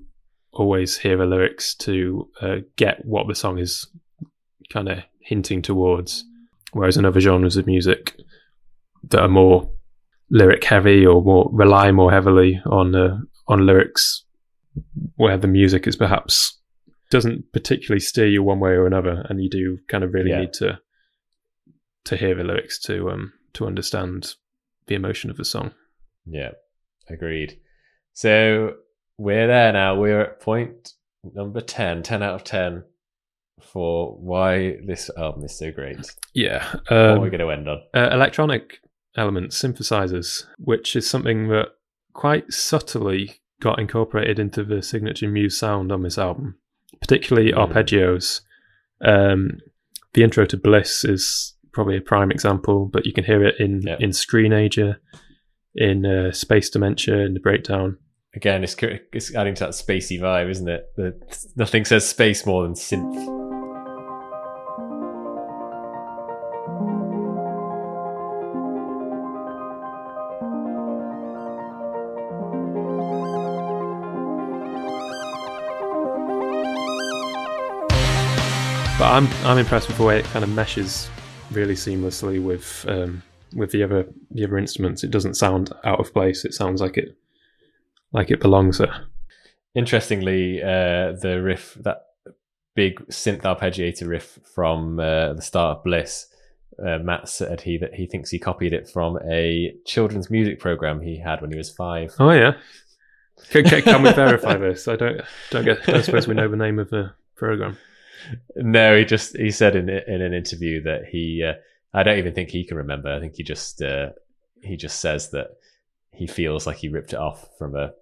always hear the lyrics to uh, get what the song is kind of hinting towards. Whereas in other genres of music that are more lyric heavy or more rely more heavily on uh, on lyrics, where the music is perhaps doesn't particularly steer you one way or another, and you do kind of really Yeah. need to to hear the lyrics to um to understand the emotion of the song. Yeah, agreed. So we're there now. We're at point number 10, 10 out of 10 for why this album is so great. Yeah, what are we um, going to end on? uh, electronic elements, synthesizers, which is something that quite subtly got incorporated into the signature Muse sound on this album, particularly Mm. arpeggios. Um, the intro to Bliss is probably a prime example, but you can hear it in in Screenager, in uh, Space Dementia, in the Breakdown. Again, it's, it's adding to that spacey vibe, isn't it? The, nothing says space more than synth. But I'm I'm impressed with the way it kind of meshes really seamlessly with um, with the other the other instruments. It doesn't sound out of place. It sounds like it like it belongs there. Interestingly, uh, the riff, that big synth arpeggiator riff from uh, the start of Bliss, uh, Matt said he that he thinks he copied it from a children's music program he had when he was five. Oh yeah. Can, can, can we verify this? I don't don't get. Don't suppose we know the name of the program. No, he just he said in in an interview that he uh, I don't even think he can remember. I think he just uh, he just says that he feels like he ripped it off from a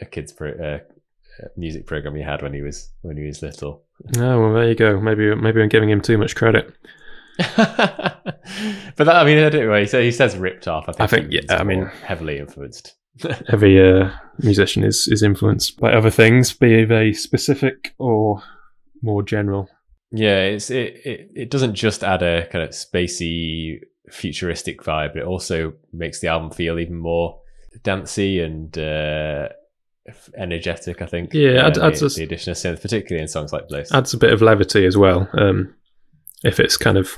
a kids pro, uh, music program he had when he was when he was little. Oh well, there you go. Maybe maybe I'm giving him too much credit. but that, I mean, don't. He says, he says ripped off. I think, I think, yeah, I mean- heavily influenced. Every uh, musician is is influenced by other things, be they specific or more general. Yeah, it's it, it it doesn't just add a kind of spacey futuristic vibe, but it also makes the album feel even more dancey and uh, energetic. I think. Yeah, uh, I'd- I'd the, just- the addition of synth, particularly in songs like Bliss. Adds a bit of levity as well. Um, if it's kind of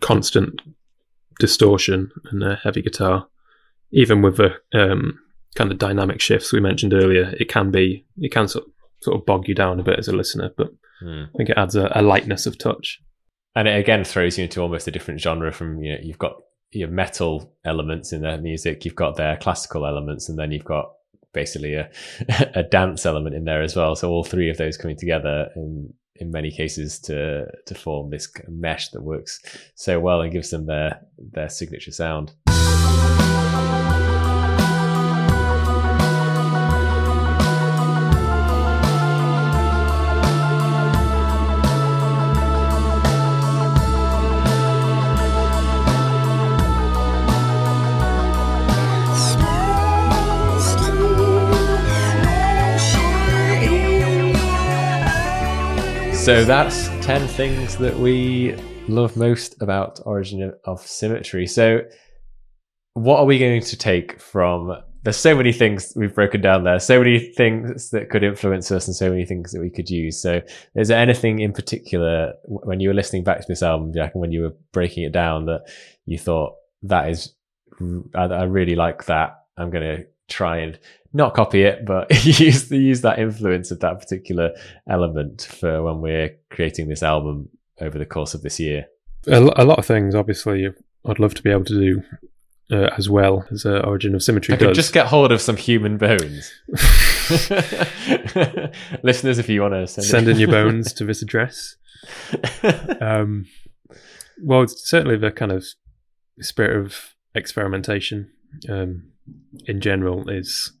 constant distortion and a heavy guitar, even with the um, kind of dynamic shifts we mentioned earlier, it can be it can sort sort of bog you down a bit as a listener. But Hmm. I think it adds a, a lightness of touch. and it again throws you into almost a different genre from you know you've got your metal elements in their music you've got their classical elements and then you've got basically a a dance element in there as well so all three of those coming together in in many cases to to form this mesh that works so well and gives them their their signature sound So that's 10 things that we love most about Origin of- Symmetry. So, what are we going to take from? There's so many things we've broken down there, so many things that could influence us, and so many things that we could use. So, is there anything in particular when you were listening back to this album, Jack, and when you were breaking it down that you thought that is, I, I really like that. I'm going to try and not copy it, but use use that influence of that particular element for when we're creating this album over the course of this year. A, a lot of things, obviously, I'd love to be able to do uh, as well as uh, Origin of Symmetry I could does. just get hold of some human bones. Listeners, if you want to send, Send in your bones to this address. Um, well, it's certainly the kind of spirit of experimentation um, in general is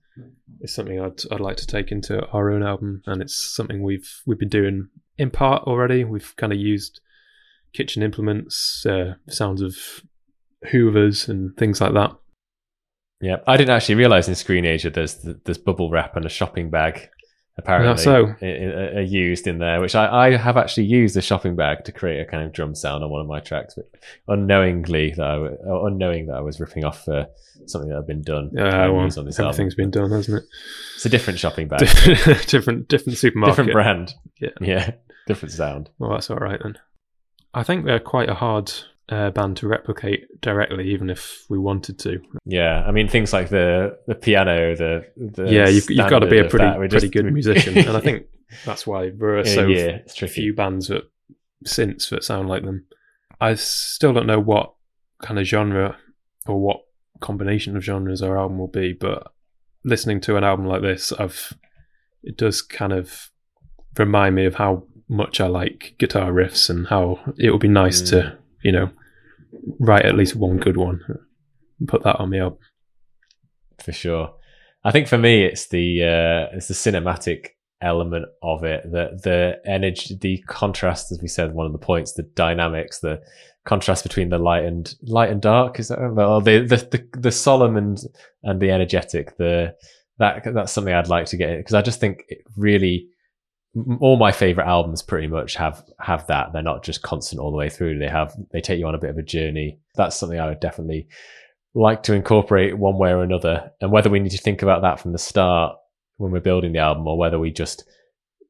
is something I'd I'd like to take into our own album, and it's something we've we've been doing in part already. We've kind of used kitchen implements, uh, sounds of hoovers, and things like that. yeah, I didn't actually realize in Screenager there's there's bubble wrap and a shopping bag. Apparently, so. are used in there, which I, I have actually used a shopping bag to create a kind of drum sound on one of my tracks, but unknowingly that I, w- unknowing that I was ripping off uh, something that had been done. Uh, and well, on this album. everything's been done, hasn't it? It's a different shopping bag, different different supermarket. different brand. Yeah. yeah, different sound. Well, that's all right then. I think they're quite a hard uh, band to replicate directly, even if we wanted to. Yeah, I mean things like the the piano, the, the yeah, you've, you've got to be a pretty pretty just- good musician, and I think that's why there are so a year few bands that since that sound like them. I still don't know what kind of genre or what combination of genres our album will be, but listening to an album like this, I've it does kind of remind me of how much I like guitar riffs and how it would be nice Mm. to you know write at least one good one put that on me up for sure. I think for me, it's the uh, it's the cinematic element of it, the the energy, the contrast, as we said, one of the points, the dynamics, the contrast between the light and light and dark. Is that well, the the the, the solemn and and the energetic. The that that's something I'd like to get because I just think it really. All my favorite albums pretty much have have that. They're not just constant all the way through. They have they take you on a bit of a journey. That's something I would definitely like to incorporate one way or another, and whether we need to think about that from the start when we're building the album, or whether we just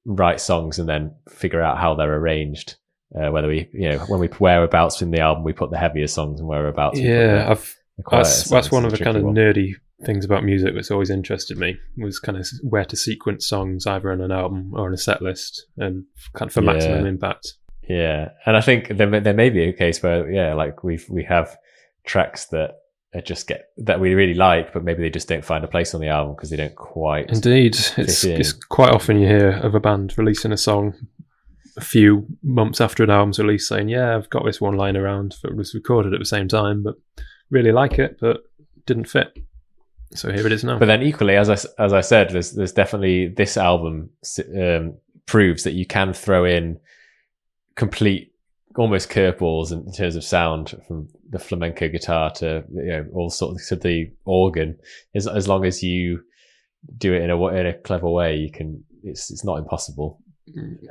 write songs and then figure out how they're arranged. Uh, whether we, you know, when we whereabouts in the album we put the heavier songs and whereabouts. Yeah, I've that's that's one of the kind of nerdy things about music that's always interested me was kind of where to sequence songs either on an album or on a set list and kind of for maximum Yeah. impact. Yeah, and I think there may, there may be a case where yeah, like we've we have tracks that just get that we really like, but maybe they just don't find a place on the album because they don't quite. Indeed, it's, in. it's quite often you hear of a band releasing a song a few months after an album's release saying, "Yeah, I've got this one lying around that was recorded at the same time, but really like it, but didn't fit." So here it is now. But then equally, as I as I said, there's there's definitely this album um, proves that you can throw in complete, almost curveballs in terms of sound from the flamenco guitar to you know all sorts of to the organ. As as long as you do it in a in a clever way, you can. It's it's not impossible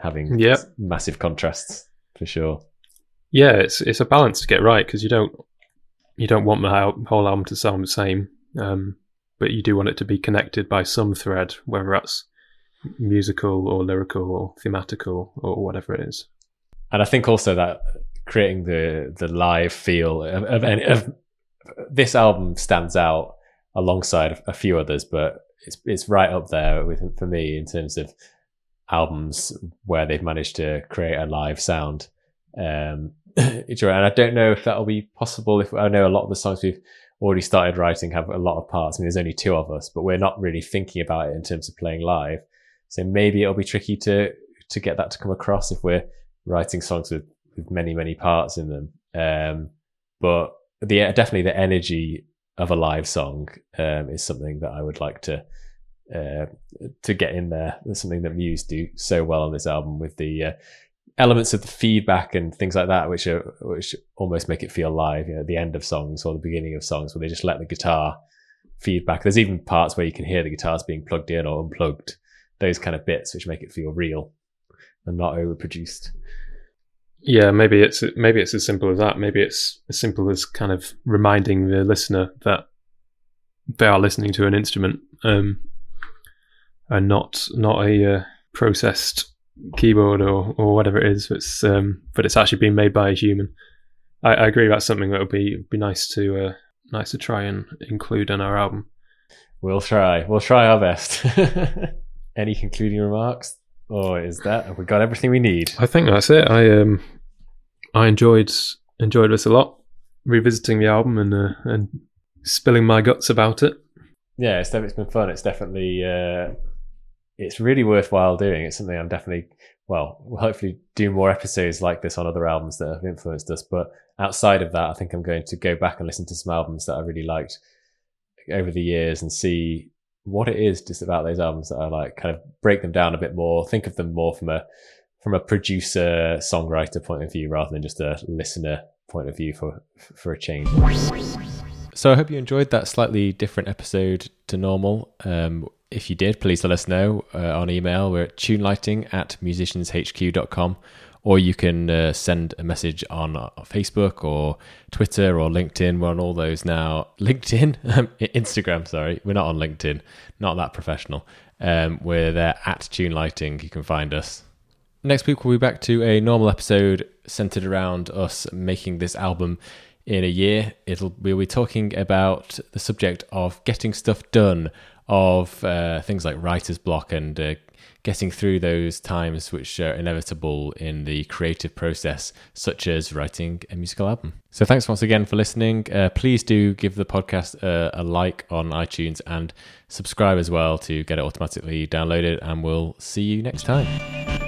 having Yep. massive contrasts for sure. yeah, it's it's a balance to get right because you don't you don't want the whole album to sound the same, um, but you do want it to be connected by some thread, whether that's musical or lyrical or thematical or whatever it is. and I think also that creating the the live feel of, of, any, of this album stands out alongside a few others, but it's it's right up there with for me in terms of albums where they've managed to create a live sound. Um, and I don't know if that'll be possible. If I know a lot of the songs we've already started writing have a lot of parts. I mean, there's only two of us, but we're not really thinking about it in terms of playing live. So maybe it'll be tricky to to get that to come across if we're writing songs with, with many many parts in them. Um, but the definitely the energy of a live song um, is something that I would like to uh, to get in there. That's something that Muse do so well on this album with the uh, elements of the feedback and things like that, which are which almost make it feel live. You know, the end of songs or the beginning of songs where they just let the guitar feedback. There's even parts where you can hear the guitars being plugged in or unplugged. Those kind of bits which make it feel real and not overproduced. Yeah, maybe it's maybe it's as simple as that. Maybe it's as simple as kind of reminding the listener that they are listening to an instrument um, and not not a uh, processed keyboard or, or whatever it is. It's um, but it's actually been made by a human. I, I agree. That's something that would be be nice to uh, nice to try and include in our album. We'll try. We'll try our best. Any concluding remarks? Or is that have we got everything we need? I think that's it. I um I enjoyed enjoyed this a lot, revisiting the album and uh, and spilling my guts about it. Yeah, it's, it's been fun. It's definitely uh, it's really worthwhile doing. It's something I'm definitely well, we'll hopefully do more episodes like this on other albums that have influenced us. But outside of that, I think I'm going to go back and listen to some albums that I really liked over the years and see what it is just about those albums that I like. Kind of break them down a bit more, think of them more from a from a producer songwriter point of view rather than just a listener point of view for for a change. So I hope you enjoyed that slightly different episode to normal. Um, if you did, please let us know uh, on email. We're at tunelighting at musicianshq.com or you can uh, send a message on uh, Facebook or Twitter or LinkedIn. We're on all those now. LinkedIn, Instagram. Sorry, we're not on LinkedIn. Not that professional. Um, we're there at tunelighting. You can find us. Next week we'll be back to a normal episode centered around us making this album in a year. It'll we'll be talking about the subject of getting stuff done, of uh, things like writer's block and uh, getting through those times which are inevitable in the creative process, such as writing a musical album. So thanks once again for listening. Uh, please do give the podcast a, a like on iTunes and subscribe as well to get it automatically downloaded. And we'll see you next time.